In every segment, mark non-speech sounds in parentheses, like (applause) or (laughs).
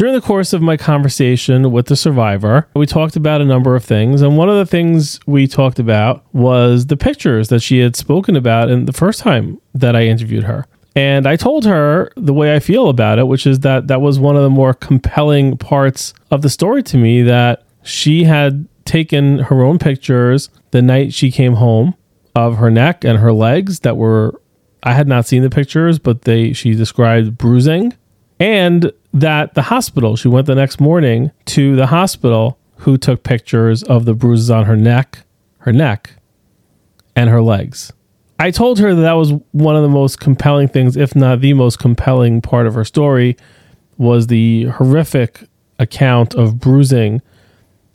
During the course of my conversation with the survivor, we talked about a number of things. And one of the things we talked about was the pictures that she had spoken about in the first time that I interviewed her. And I told her the way I feel about it, which is that that was one of the more compelling parts of the story to me that she had taken her own pictures the night she came home of her neck and her legs that were I had not seen the pictures, but they she described bruising and that the hospital, she went the next morning to the hospital who took pictures of the bruises on her neck, her neck, and her legs. I told her that that was one of the most compelling things, if not the most compelling part of her story, was the horrific account of bruising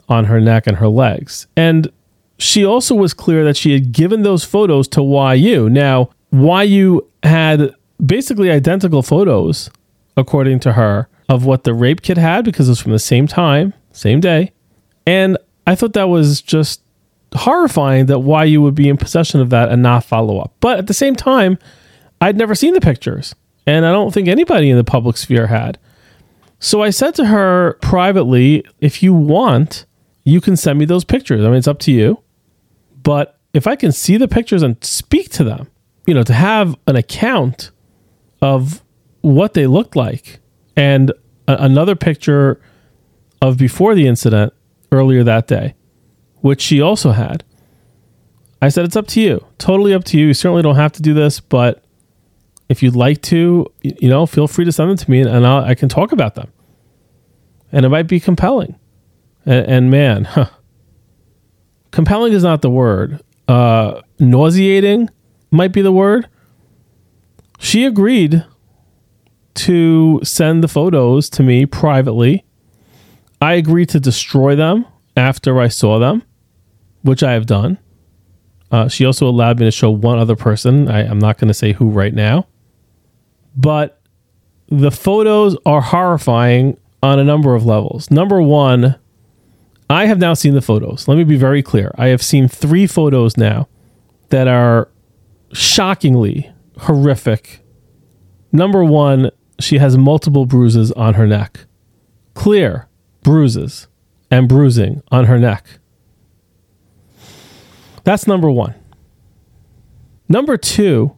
on her neck and her legs. And she also was clear that she had given those photos to YU. Now, YU had basically identical photos according to her, of what the rape kit had because it was from the same time, same day. And I thought that was just horrifying that YU would be in possession of that and not follow up. But at the same time, I'd never seen the pictures, and I don't think anybody in the public sphere had. So I said to her privately, if you want, you can send me those pictures. I mean, it's up to you. But if I can see the pictures and speak to them, you know, to have an account of what they looked like. And a- another picture of before the incident earlier that day, which she also had. I said, it's up to you. Totally up to you. You certainly don't have to do this, but if you'd like to, you know, feel free to send them to me and, and i can talk about them. And it might be compelling. And, and man, (laughs) huh, compelling is not the word. Uh, nauseating might be the word. She agreed to send the photos to me privately. I agreed to destroy them after I saw them, which I have done. Uh, she also allowed me to show one other person. I, I'm not going to say who right now. But the photos are horrifying on a number of levels. Number one, I have now seen the photos. Let me be very clear. I have seen three photos now that are shockingly horrific. Number one, she has multiple bruises on her neck. Clear bruises and bruising on her neck. That's number one. Number two,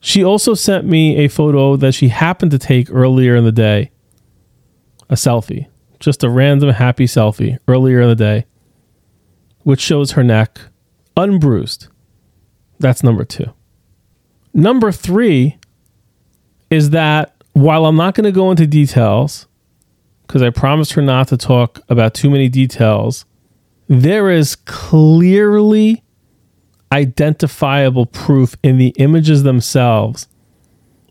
she also sent me a photo that she happened to take earlier in the day a selfie, just a random happy selfie earlier in the day, which shows her neck unbruised. That's number two. Number three is that while I'm not going to go into details, because I promised her not to talk about too many details, there is clearly identifiable proof in the images themselves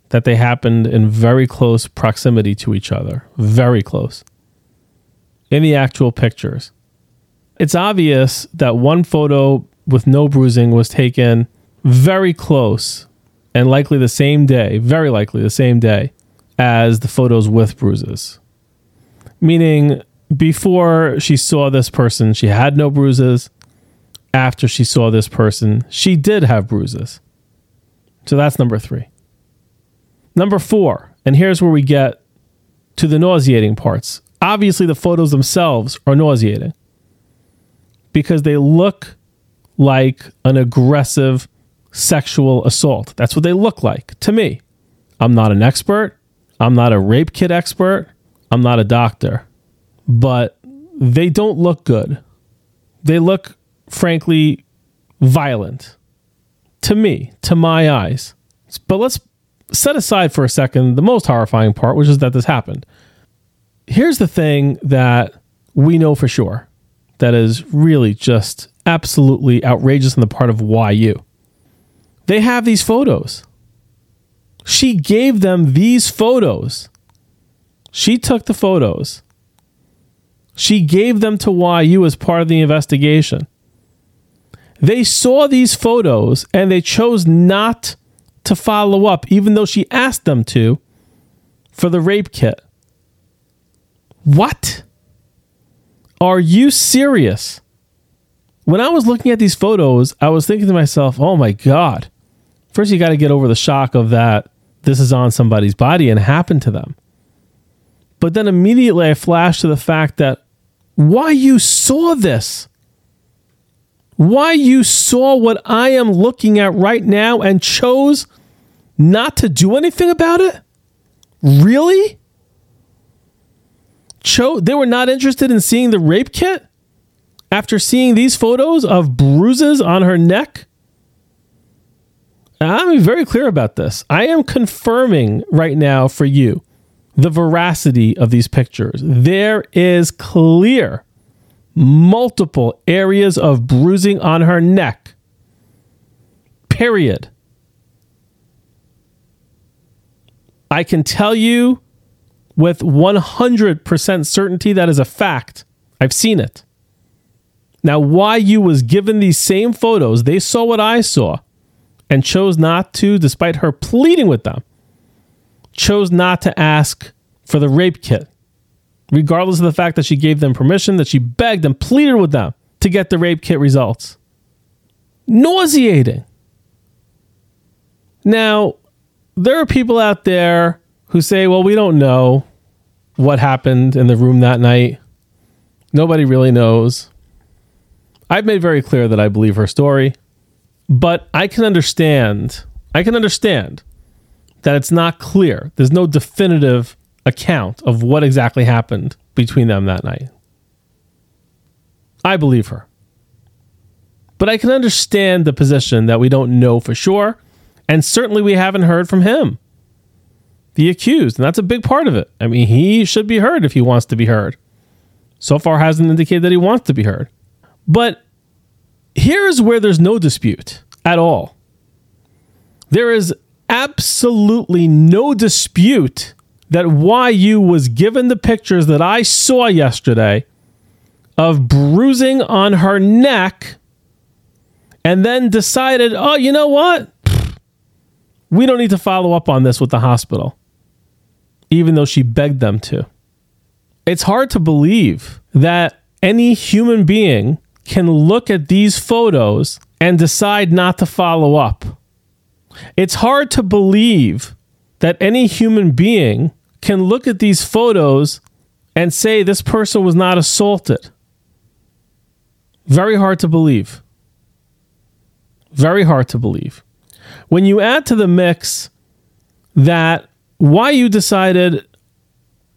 that they happened in very close proximity to each other. Very close. In the actual pictures. It's obvious that one photo with no bruising was taken very close and likely the same day, very likely the same day as the photos with bruises. Meaning, before she saw this person, she had no bruises. After she saw this person, she did have bruises. So that's number three. Number four, and here's where we get to the nauseating parts. Obviously, the photos themselves are nauseating because they look like an aggressive sexual assault. That's what they look like to me. I'm not an expert. I'm not a rape kit expert. I'm not a doctor. But they don't look good. They look, frankly, violent to me, to my eyes. But let's set aside for a second the most horrifying part, which is that this happened. Here's the thing that we know for sure that is really just absolutely outrageous on the part of YU. They have these photos. She gave them these photos. She took the photos. She gave them to YU as part of the investigation. They saw these photos and they chose not to follow up, even though she asked them to, for the rape kit. What? Are you serious? When I was looking at these photos, I was thinking to myself, oh my God. First, you got to get over the shock of that this is on somebody's body and happened to them. But then immediately I flashed to the fact that YU saw this, YU saw what I am looking at right now and chose not to do anything about it? Really? Cho- they were not interested in seeing the rape kit after seeing these photos of bruises on her neck? I'm very clear about this. I am confirming right now for you the veracity of these pictures. There is clear multiple areas of bruising on her neck. Period. I can tell you with 100% certainty that is a fact. I've seen it. Now, YU was given these same photos, they saw what I saw and chose not to, despite her pleading with them, chose not to ask for the rape kit, regardless of the fact that she gave them permission, that she begged and pleaded with them to get the rape kit results. Nauseating. Now, there are people out there who say, well, we don't know what happened in the room that night. Nobody really knows. I've made very clear that I believe her story, but I can understand. I can understand that it's not clear. There's no definitive account of what exactly happened between them that night. I believe her. But I can understand the position that we don't know for sure, and certainly we haven't heard from him the accused. And that's a big part of it. I mean, he should be heard if he wants to be heard. So far, hasn't indicated that he wants to be heard. But here's where there's no dispute at all. There is absolutely no dispute that YU was given the pictures that I saw yesterday of bruising on her neck and then decided, oh, you know what? We don't need to follow up on this with the hospital even though she begged them to. It's hard to believe that any human being can look at these photos and decide not to follow up. It's hard to believe that any human being can look at these photos and say this person was not assaulted. Very hard to believe. Very hard to believe. When you add to the mix that YU decided,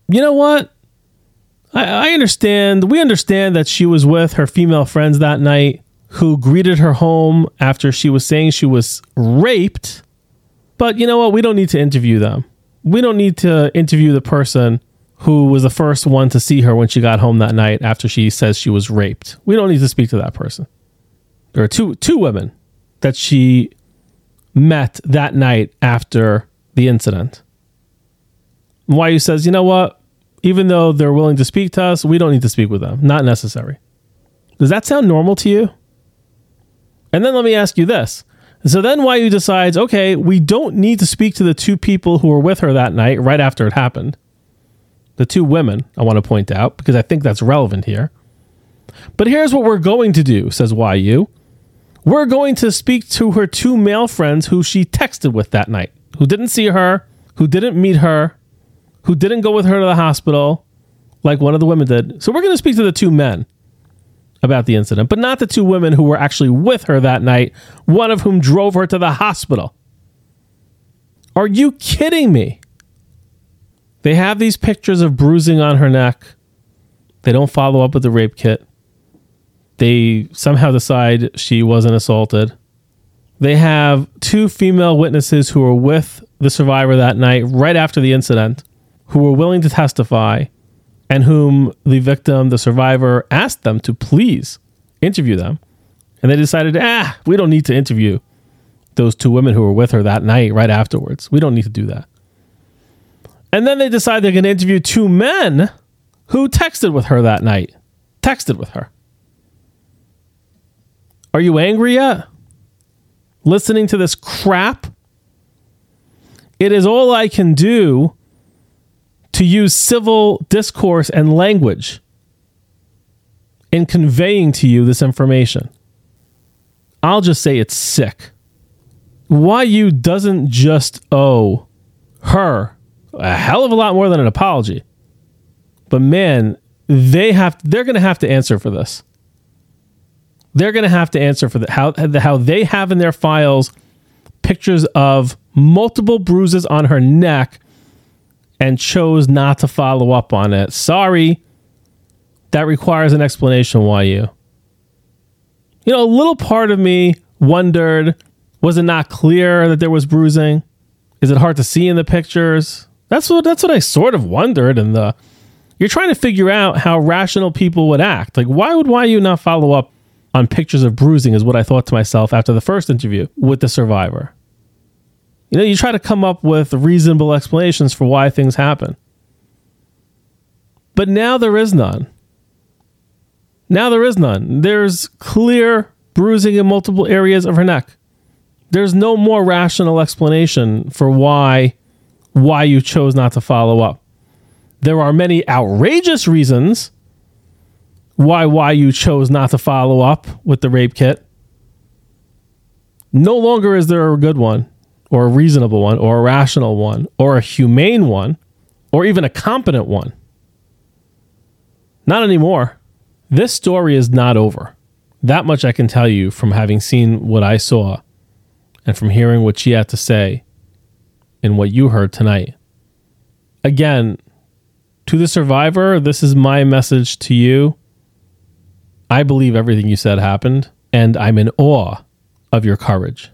you know what? I, I understand. We understand that she was with her female friends that night who greeted her home after she was saying she was raped. But you know what? We don't need to interview them. We don't need to interview the person who was the first one to see her when she got home that night after she says she was raped. We don't need to speak to that person. There are two two women that she met that night after the incident. YU says, you know what? Even though they're willing to speak to us, we don't need to speak with them. Not necessary. Does that sound normal to you? And then let me ask you this. So then YU decides, okay, we don't need to speak to the two people who were with her that night right after it happened. The two women, I want to point out, because I think that's relevant here. But here's what we're going to do, says YU. We're going to speak to her two male friends who she texted with that night, who didn't see her, who didn't meet her, who didn't go with her to the hospital like one of the women did. So we're going to speak to the two men about the incident, but not the two women who were actually with her that night, one of whom drove her to the hospital. Are you kidding me? They have these pictures of bruising on her neck. They don't follow up with the rape kit. They somehow decide she wasn't assaulted. They have two female witnesses who were with the survivor that night right after the incident who were willing to testify and whom the victim, the survivor, asked them to please interview them. And they decided, ah, we don't need to interview those two women who were with her that night right afterwards. We don't need to do that. And then they decide they're going to interview two men who texted with her that night. Texted with her. Are you angry yet? Listening to this crap? It is all I can do to use civil discourse and language in conveying to you this information. I'll just say it's sick. YU doesn't just owe her a hell of a lot more than an apology. But man, they have they're going to have to answer for this. They're going to have to answer for the, how how they have in their files pictures of multiple bruises on her neck and chose not to follow up on it. Sorry. That requires an explanation YU. You know, a little part of me wondered was it not clear that there was bruising? Is it hard to see in the pictures? That's what that's what I sort of wondered and the you're trying to figure out how rational people would act. Like why would YU not follow up on pictures of bruising is what I thought to myself after the first interview with the survivor. You know, you try to come up with reasonable explanations for why things happen. But now there is none. Now there is none. There's clear bruising in multiple areas of her neck. There's no more rational explanation for why YU chose not to follow up. There are many outrageous reasons why YU chose not to follow up with the rape kit. No longer is there a good one or a reasonable one or a rational one or a humane one or even a competent one. Not anymore. This story is not over. That much I can tell you from having seen what I saw and from hearing what she had to say and what you heard tonight. Again, to the survivor, this is my message to you. I believe everything you said happened, and I'm in awe of your courage.